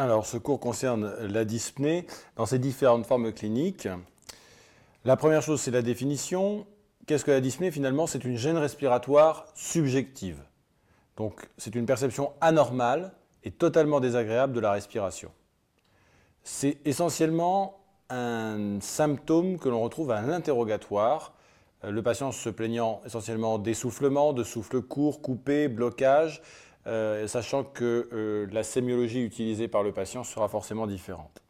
Alors, ce cours concerne la dyspnée dans ses différentes formes cliniques. La première chose, c'est la définition. Qu'est-ce que la dyspnée? Finalement, c'est une gêne respiratoire subjective. Donc, c'est une perception anormale et totalement désagréable de la respiration. C'est essentiellement un symptôme que l'on retrouve à l'interrogatoire, euh, le patient se plaignant essentiellement d'essoufflement, de souffle court, coupé, blocage, euh, sachant que euh, la sémiologie utilisée par le patient sera forcément différente.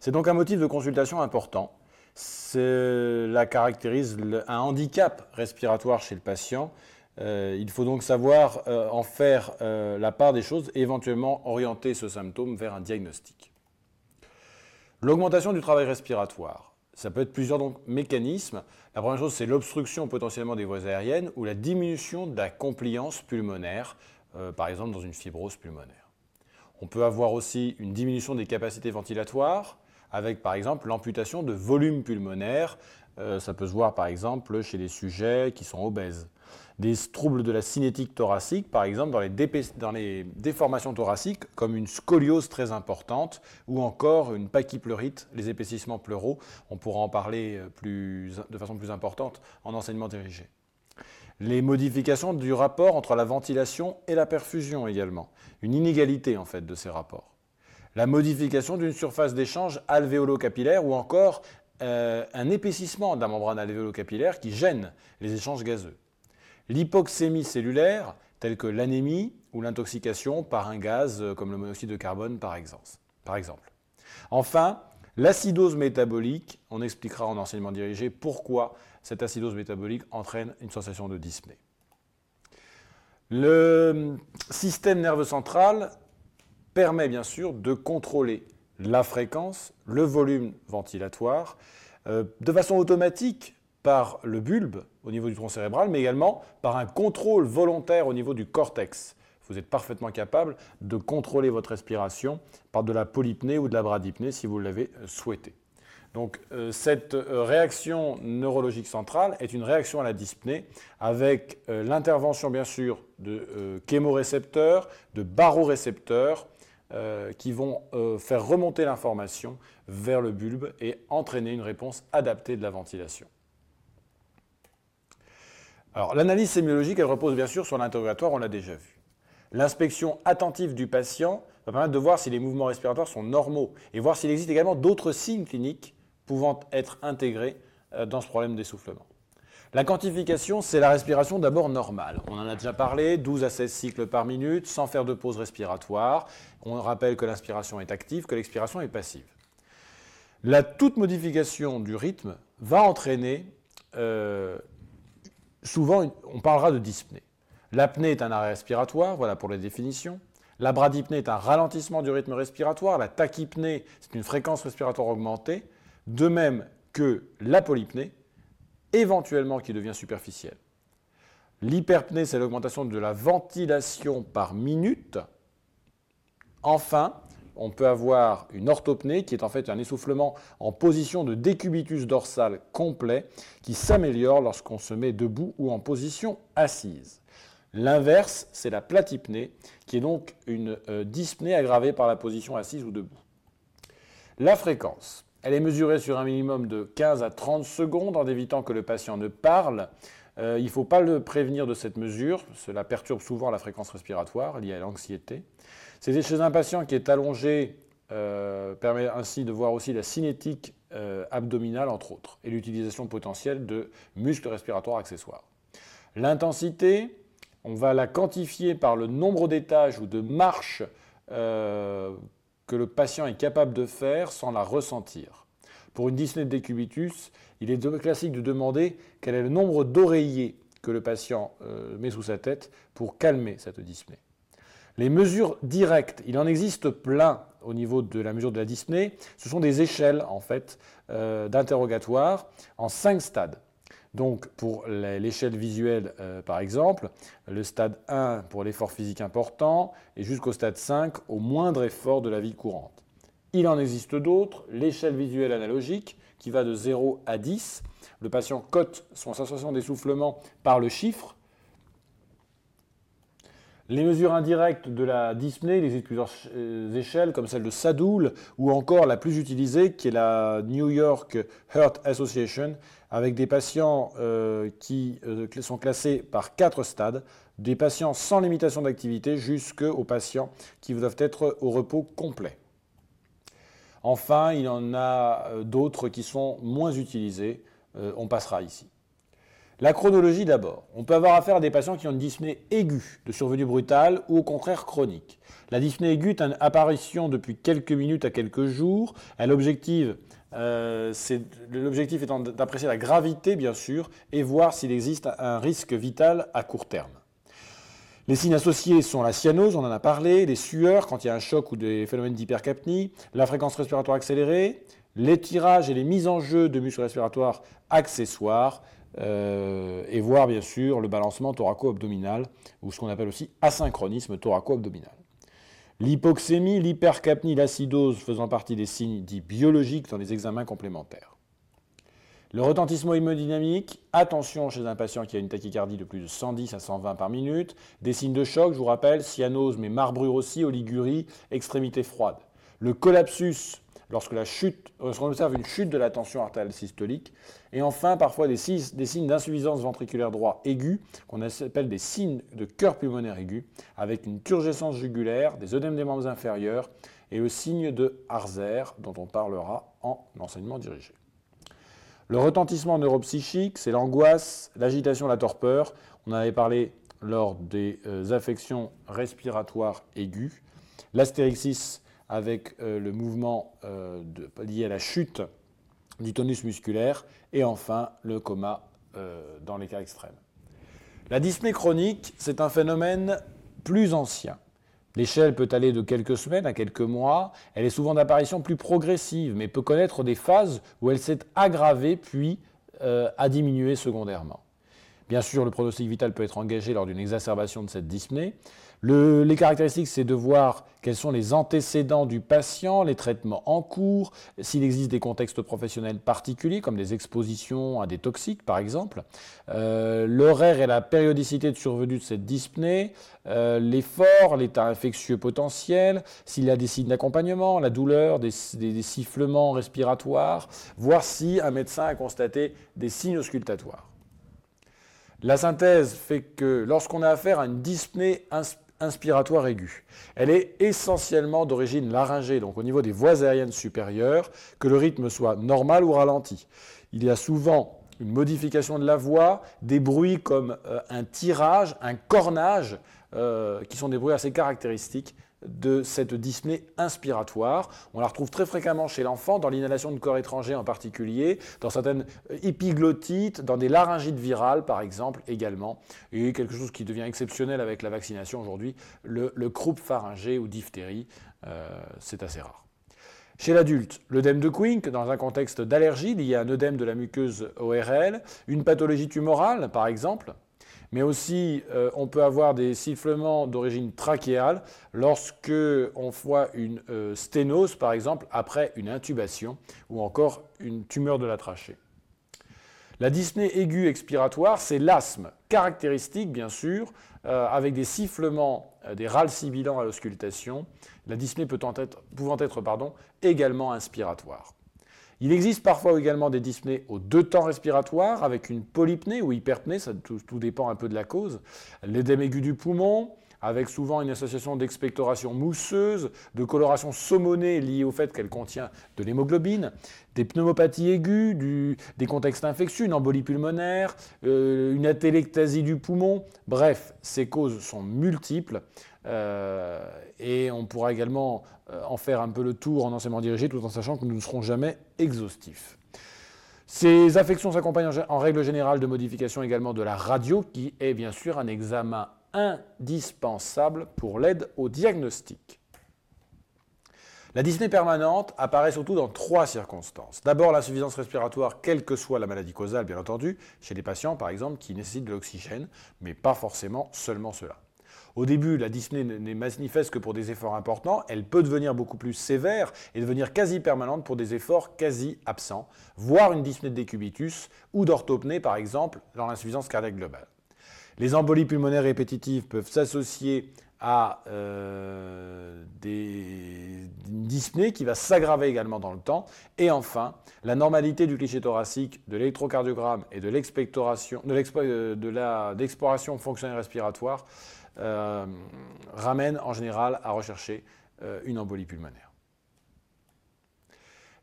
C'est donc un motif de consultation important. Cela caractérise un handicap respiratoire chez le patient. il faut donc savoir en faire la part des choses et éventuellement orienter ce symptôme vers un diagnostic. L'augmentation du travail respiratoire. Ça peut être plusieurs mécanismes. La première chose, c'est l'obstruction potentiellement des voies aériennes ou la diminution de la compliance pulmonaire, euh, par exemple dans une fibrose pulmonaire. On peut avoir aussi une diminution des capacités ventilatoires, avec par exemple l'amputation de volume pulmonaire. Euh, ça peut se voir par exemple chez les sujets qui sont obèses. Des troubles de la cinétique thoracique, par exemple dans les, déformations thoraciques, comme une scoliose très importante, ou encore une pachypleurite, les épaississements pleuraux. On pourra en parler euh, de façon plus importante en enseignement dirigé. Les modifications du rapport entre la ventilation et la perfusion également. Une inégalité en fait de ces rapports la modification d'une surface d'échange alvéolo-capillaire ou encore euh, un épaississement de membrane alvéolo-capillaire qui gêne les échanges gazeux. L'hypoxémie cellulaire, telle que l'anémie ou l'intoxication par un gaz euh, comme le monoxyde de carbone par exemple. Enfin, l'acidose métabolique, on expliquera en enseignement dirigé pourquoi cette acidose métabolique entraîne une sensation de dyspnée. Le système nerveux central permet bien sûr de contrôler la fréquence, le volume ventilatoire, euh, de façon automatique par le bulbe au niveau du tronc cérébral, mais également par un contrôle volontaire au niveau du cortex. Vous êtes parfaitement capable de contrôler votre respiration par de la polypnée ou de la bradypnée si vous l'avez euh, souhaité. Donc euh, cette réaction neurologique centrale est une réaction à la dyspnée avec l'intervention bien sûr de chémorécepteurs, de barorécepteurs euh, qui vont euh, faire remonter l'information vers le bulbe et entraîner une réponse adaptée de la ventilation. Alors l'analyse sémiologique, elle repose bien sûr sur l'interrogatoire, on l'a déjà vu. L'inspection attentive du patient va permettre de voir si les mouvements respiratoires sont normaux et voir s'il existe également d'autres signes cliniques pouvant être intégrés euh, dans ce problème d'essoufflement. La quantification, c'est la respiration d'abord normale. On en a déjà parlé, 12 à 16 cycles par minute, sans faire de pause respiratoire. On rappelle que l'inspiration est active, que l'expiration est passive. La toute modification du rythme va entraîner, euh, souvent, on parlera de dyspnée. L'apnée est un arrêt respiratoire, voilà pour la définition. La bradypnée est un ralentissement du rythme respiratoire. La tachypnée, c'est une fréquence respiratoire augmentée. De même que la polypnée, éventuellement qui devient superficielle. L'hyperpnée, c'est l'augmentation de la ventilation par minute. Enfin, on peut avoir une orthopnée qui est en fait un essoufflement en position de décubitus dorsal complet qui s'améliore lorsqu'on se met debout ou en position assise. L'inverse, c'est la platypnée qui est donc une euh, dyspnée aggravée par la position assise ou debout. La fréquence. Elle est mesurée sur un minimum de 15 à 30 secondes en évitant que le patient ne parle. Euh, il ne faut pas le prévenir de cette mesure, cela perturbe souvent la fréquence respiratoire liée à l'anxiété. C'est chez un patient qui est allongé, euh, permet ainsi de voir aussi la cinétique abdominale, entre autres, et l'utilisation potentielle de muscles respiratoires accessoires. L'intensité, on va la quantifier par le nombre d'étages ou de marches que le patient est capable de faire sans la ressentir. Pour une dyspnée de décubitus, il est classique de demander quel est le nombre d'oreillers que le patient euh, met sous sa tête pour calmer cette dyspnée. Les mesures directes, il en existe plein au niveau de la mesure de la dyspnée. Ce sont des échelles en fait euh, d'interrogatoire en cinq stades. Donc pour l'échelle visuelle, euh, par exemple, le stade 1 pour l'effort physique important et jusqu'au stade 5 au moindre effort de la vie courante. Il en existe d'autres, l'échelle visuelle analogique qui va de 0 à 10. Le patient cote son sensation d'essoufflement par le chiffre. Les mesures indirectes de la dyspnée, les plusieurs euh, échelles, comme celle de Sadoul, ou encore la plus utilisée, qui est la New York Heart Association, avec des patients euh, qui euh, sont classés par quatre stades, des patients sans limitation d'activité jusqu'aux patients qui doivent être au repos complet. Enfin, il y en a d'autres qui sont moins utilisés. on passera ici. La chronologie d'abord. On peut avoir affaire à des patients qui ont une dyspnée aiguë de survenue brutale ou au contraire chronique. La dyspnée aiguë est une apparition depuis quelques minutes à quelques jours. L'objectif euh, étant d'apprécier la gravité, bien sûr, et voir s'il existe un risque vital à court terme. Les signes associés sont la cyanose, on en a parlé, les sueurs quand il y a un choc ou des phénomènes d'hypercapnie, la fréquence respiratoire accélérée, l'étirage et les mises en jeu de muscles respiratoires accessoires, euh, et voir bien sûr le balancement thoraco-abdominal, ou ce qu'on appelle aussi asynchronisme thoraco-abdominal. L'hypoxémie, l'hypercapnie, l'acidose faisant partie des signes dits biologiques dans les examens complémentaires. Le retentissement hémodynamique, attention chez un patient qui a une tachycardie de plus de 110 à 120 par minute. Des signes de choc, je vous rappelle, cyanose, mais marbrure aussi, oligurie, extrémité froide. Le collapsus, lorsque la lorsqu'on observe une chute de la tension artérielle systolique, et enfin parfois des, signes d'insuffisance ventriculaire droit aiguë, qu'on appelle des signes de cœur pulmonaire aigu, avec une turgescence jugulaire, des œdèmes des membres inférieurs et le signe de Harzer, dont on parlera en enseignement dirigé. Le retentissement neuropsychique, c'est l'angoisse, l'agitation, la torpeur. On en avait parlé lors des euh, affections respiratoires aiguës. L'astérixis, avec euh, le mouvement euh, lié à la chute du tonus musculaire, et enfin le coma euh, dans les cas extrêmes. La dyspnée chronique, c'est un phénomène plus ancien. L'échelle peut aller de quelques semaines à quelques mois, elle est souvent d'apparition plus progressive, mais peut connaître des phases où elle s'est aggravée puis a diminué secondairement. Bien sûr, le pronostic vital peut être engagé lors d'une exacerbation de cette dyspnée, les caractéristiques, c'est de voir quels sont les antécédents du patient, les traitements en cours, s'il existe des contextes professionnels particuliers, comme des expositions à des toxiques, par exemple, euh, l'horaire et la périodicité de survenue de cette dyspnée, euh, l'effort, l'état infectieux potentiel, s'il y a des signes d'accompagnement, la douleur, des, des, sifflements respiratoires, voir si un médecin a constaté des signes auscultatoires. La synthèse fait que lorsqu'on a affaire à une dyspnée inspiratoire aiguë. Elle est essentiellement d'origine laryngée, donc au niveau des voies aériennes supérieures, que le rythme soit normal ou ralenti. Il y a souvent une modification de la voix, des bruits comme euh, un tirage, un cornage, euh, qui sont des bruits assez caractéristiques de cette dyspnée inspiratoire. On la retrouve très fréquemment chez l'enfant, dans l'inhalation de corps étrangers en particulier, dans certaines épiglottites, dans des laryngites virales par exemple également, et quelque chose qui devient exceptionnel avec la vaccination aujourd'hui, le, croup pharyngé ou diphtérie, euh, c'est assez rare. Chez l'adulte, l'œdème de Quink, dans un contexte d'allergie lié à un œdème de la muqueuse ORL, une pathologie tumorale par exemple, mais aussi euh, on peut avoir des sifflements d'origine trachéale lorsque on voit une euh, sténose, par exemple, après une intubation ou encore une tumeur de la trachée. La dyspnée aiguë expiratoire, c'est l'asthme, caractéristique bien sûr, euh, avec des sifflements, des râles sibilants à l'auscultation, la dyspnée pouvant être, pouvant être également inspiratoire. Il existe parfois également des dyspnées aux deux temps respiratoires avec une polypnée ou hyperpnée, ça, tout, dépend un peu de la cause. L'édème aigu du poumon, avec souvent une association d'expectoration mousseuse, de coloration saumonée liée au fait qu'elle contient de l'hémoglobine, des pneumopathies aiguës, des contextes infectieux, une embolie pulmonaire, euh, une atélectasie du poumon. Bref, ces causes sont multiples euh, et on pourra également euh, en faire un peu le tour en enseignement dirigé tout en sachant que nous ne serons jamais exhaustifs. Ces affections s'accompagnent en règle générale de modifications également de la radio, qui est bien sûr un examen indispensable pour l'aide au diagnostic. La dyspnée permanente apparaît surtout dans trois circonstances. D'abord, l'insuffisance respiratoire, quelle que soit la maladie causale, bien entendu, chez des patients, par exemple, qui nécessitent de l'oxygène, mais pas forcément seulement cela. Au début, la dyspnée n'est manifeste que pour des efforts importants. Elle peut devenir beaucoup plus sévère et devenir quasi permanente pour des efforts quasi absents, voire une dyspnée de décubitus ou d'orthopnée, par exemple, dans l'insuffisance cardiaque globale. Les embolies pulmonaires répétitives peuvent s'associer à euh, des, une dyspnée qui va s'aggraver également dans le temps. Et enfin, la normalité du cliché thoracique, de l'électrocardiogramme et de l'exploration fonctionnelle respiratoire euh, ramène en général à rechercher euh, une embolie pulmonaire.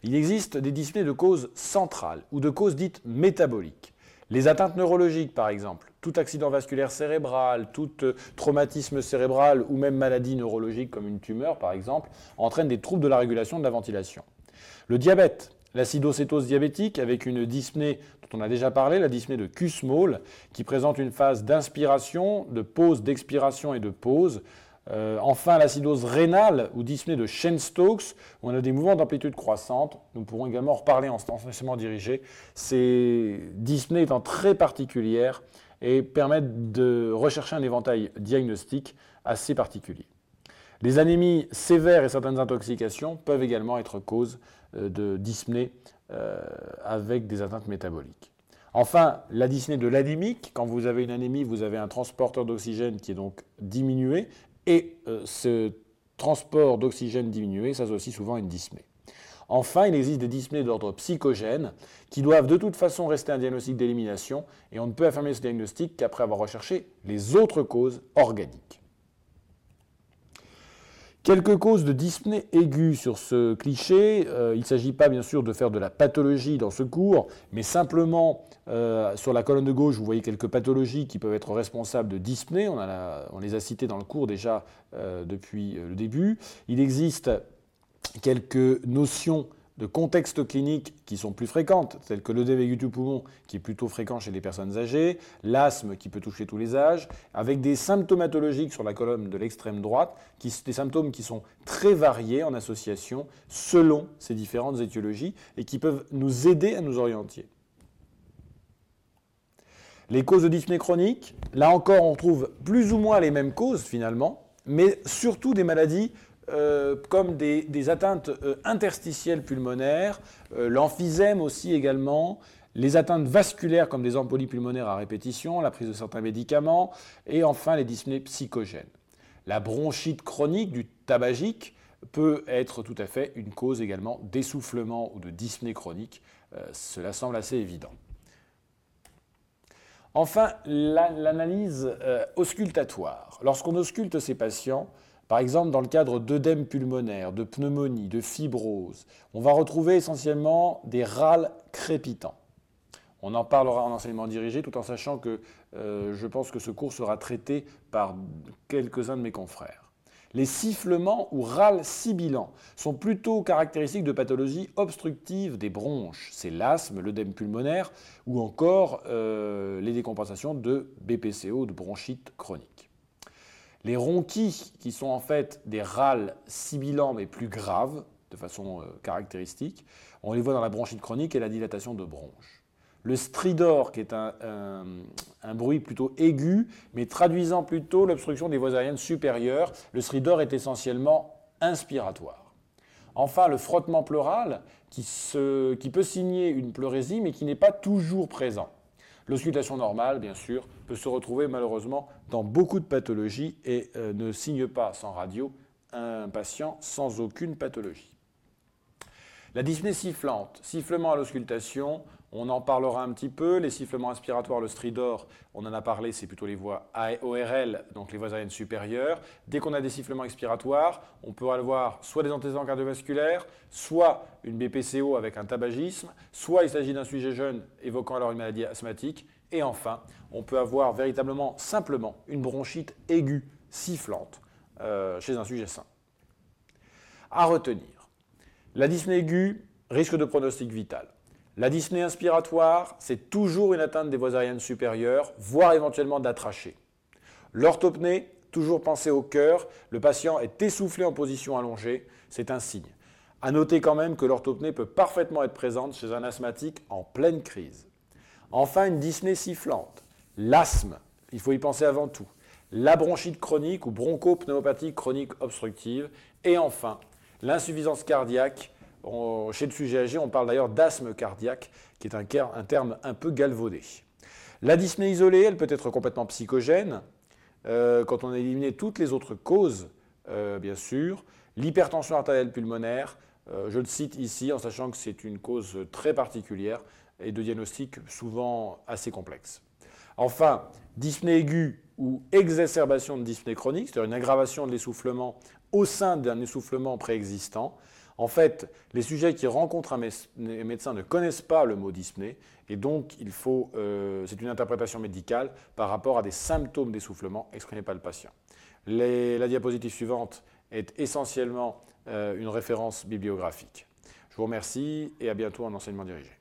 Il existe des dyspnées de cause centrale ou de cause dite métabolique. Les atteintes neurologiques, par exemple, tout accident vasculaire cérébral, tout euh, traumatisme cérébral ou même maladie neurologique comme une tumeur, par exemple, entraînent des troubles de la régulation de la ventilation. Le diabète, l'acidocétose diabétique avec une dyspnée on a déjà parlé, la dyspnée de Kussmaul, qui présente une phase d'inspiration, de pause, d'expiration et de pause. Euh, enfin, l'acidose rénale ou dyspnée de Shen-Stokes, où on a des mouvements d'amplitude croissante. Nous pourrons également en reparler en enseignement dirigé. Ces dyspnées étant très particulières et permettent de rechercher un éventail diagnostique assez particulier. Les anémies sévères et certaines intoxications peuvent également être cause euh, de dyspnée euh, avec des atteintes métaboliques. Enfin, la dyspnée de l'anémique, quand vous avez une anémie, vous avez un transporteur d'oxygène qui est donc diminué, et euh, ce transport d'oxygène diminué s'associe souvent à une dyspnée. Enfin, il existe des dyspnées d'ordre psychogène qui doivent de toute façon rester un diagnostic d'élimination et on ne peut affirmer ce diagnostic qu'après avoir recherché les autres causes organiques. Quelques causes de dyspnée aiguë sur ce cliché. Euh, il ne s'agit pas bien sûr de faire de la pathologie dans ce cours, mais simplement euh, sur la colonne de gauche, vous voyez quelques pathologies qui peuvent être responsables de dyspnée. On, les a citées dans le cours déjà euh, depuis le début. Il existe quelques notions de contextes cliniques qui sont plus fréquentes, telles que aigu du poumon, qui est plutôt fréquent chez les personnes âgées, l'asthme qui peut toucher tous les âges, avec des symptomatologiques sur la colonne de l'extrême droite, des symptômes qui sont très variés en association selon ces différentes étiologies et qui peuvent nous aider à nous orienter. Les causes de dyspnée chronique, là encore on trouve plus ou moins les mêmes causes finalement, mais surtout des maladies euh, comme des, atteintes euh, interstitielles pulmonaires, euh, l'emphysème aussi également, les atteintes vasculaires comme des embolies pulmonaires à répétition, la prise de certains médicaments, et enfin les dyspnées psychogènes. La bronchite chronique du tabagique peut être tout à fait une cause également d'essoufflement ou de dyspnée chronique. cela semble assez évident. Enfin, l'analyse auscultatoire. Lorsqu'on ausculte ces patients, par exemple, dans le cadre d'œdème pulmonaire, de pneumonie, de fibrose, on va retrouver essentiellement des râles crépitants. On en parlera en enseignement dirigé, tout en sachant que euh, je pense que ce cours sera traité par quelques-uns de mes confrères. Les sifflements ou râles sibilants sont plutôt caractéristiques de pathologies obstructives des bronches. C'est l'asthme, l'œdème pulmonaire ou encore euh, les décompensations de BPCO, de bronchite chronique. Les ronquis, qui sont en fait des râles sibilants mais plus graves, de façon euh, caractéristique, on les voit dans la bronchite chronique et la dilatation de bronches. Le stridor, qui est un, bruit plutôt aigu, mais traduisant plutôt l'obstruction des voies aériennes supérieures, le stridor est essentiellement inspiratoire. Enfin, le frottement pleural, qui, qui peut signer une pleurésie, mais qui n'est pas toujours présent. L'auscultation normale, bien sûr, peut se retrouver malheureusement dans beaucoup de pathologies et euh, ne signe pas sans radio un patient sans aucune pathologie. La dyspnée sifflante, sifflement à l'auscultation, on en parlera un petit peu. Les sifflements inspiratoires, le stridor, on en a parlé, c'est plutôt les voies ORL, donc les voies aériennes supérieures. Dès qu'on a des sifflements expiratoires, on peut avoir soit des antécédents cardiovasculaires, soit une BPCO avec un tabagisme, soit il s'agit d'un sujet jeune évoquant alors une maladie asthmatique. Et enfin, on peut avoir véritablement, simplement, une bronchite aiguë, sifflante, euh, chez un sujet sain. À retenir, la dyspnée aiguë risque de pronostic vital. La dyspnée inspiratoire, c'est toujours une atteinte des voies aériennes supérieures, voire éventuellement de la. L'orthopnée, toujours pensée au cœur, le patient est essoufflé en position allongée, c'est un signe. À noter quand même que l'orthopnée peut parfaitement être présente chez un asthmatique en pleine crise. Enfin, une dyspnée sifflante. L'asthme, il faut y penser avant tout. La bronchite chronique ou bronchopneumopathie chronique obstructive. Et enfin, l'insuffisance cardiaque chez le sujet âgé, on parle d'ailleurs d'asthme cardiaque, qui est un, terme un peu galvaudé. La dyspnée isolée, elle peut être complètement psychogène. Euh, quand on a éliminé toutes les autres causes, euh, bien sûr. L'hypertension artérielle pulmonaire, euh, je le cite ici en sachant que c'est une cause très particulière et de diagnostic souvent assez complexe. Enfin, dyspnée aiguë ou exacerbation de dyspnée chronique, c'est-à-dire une aggravation de l'essoufflement au sein d'un essoufflement préexistant. En fait, les sujets qui rencontrent un médecin ne connaissent pas le mot dyspnée et donc euh, c'est une interprétation médicale par rapport à des symptômes d'essoufflement exprimés par le patient. la diapositive suivante est essentiellement euh, une référence bibliographique. Je vous remercie et à bientôt en enseignement dirigé.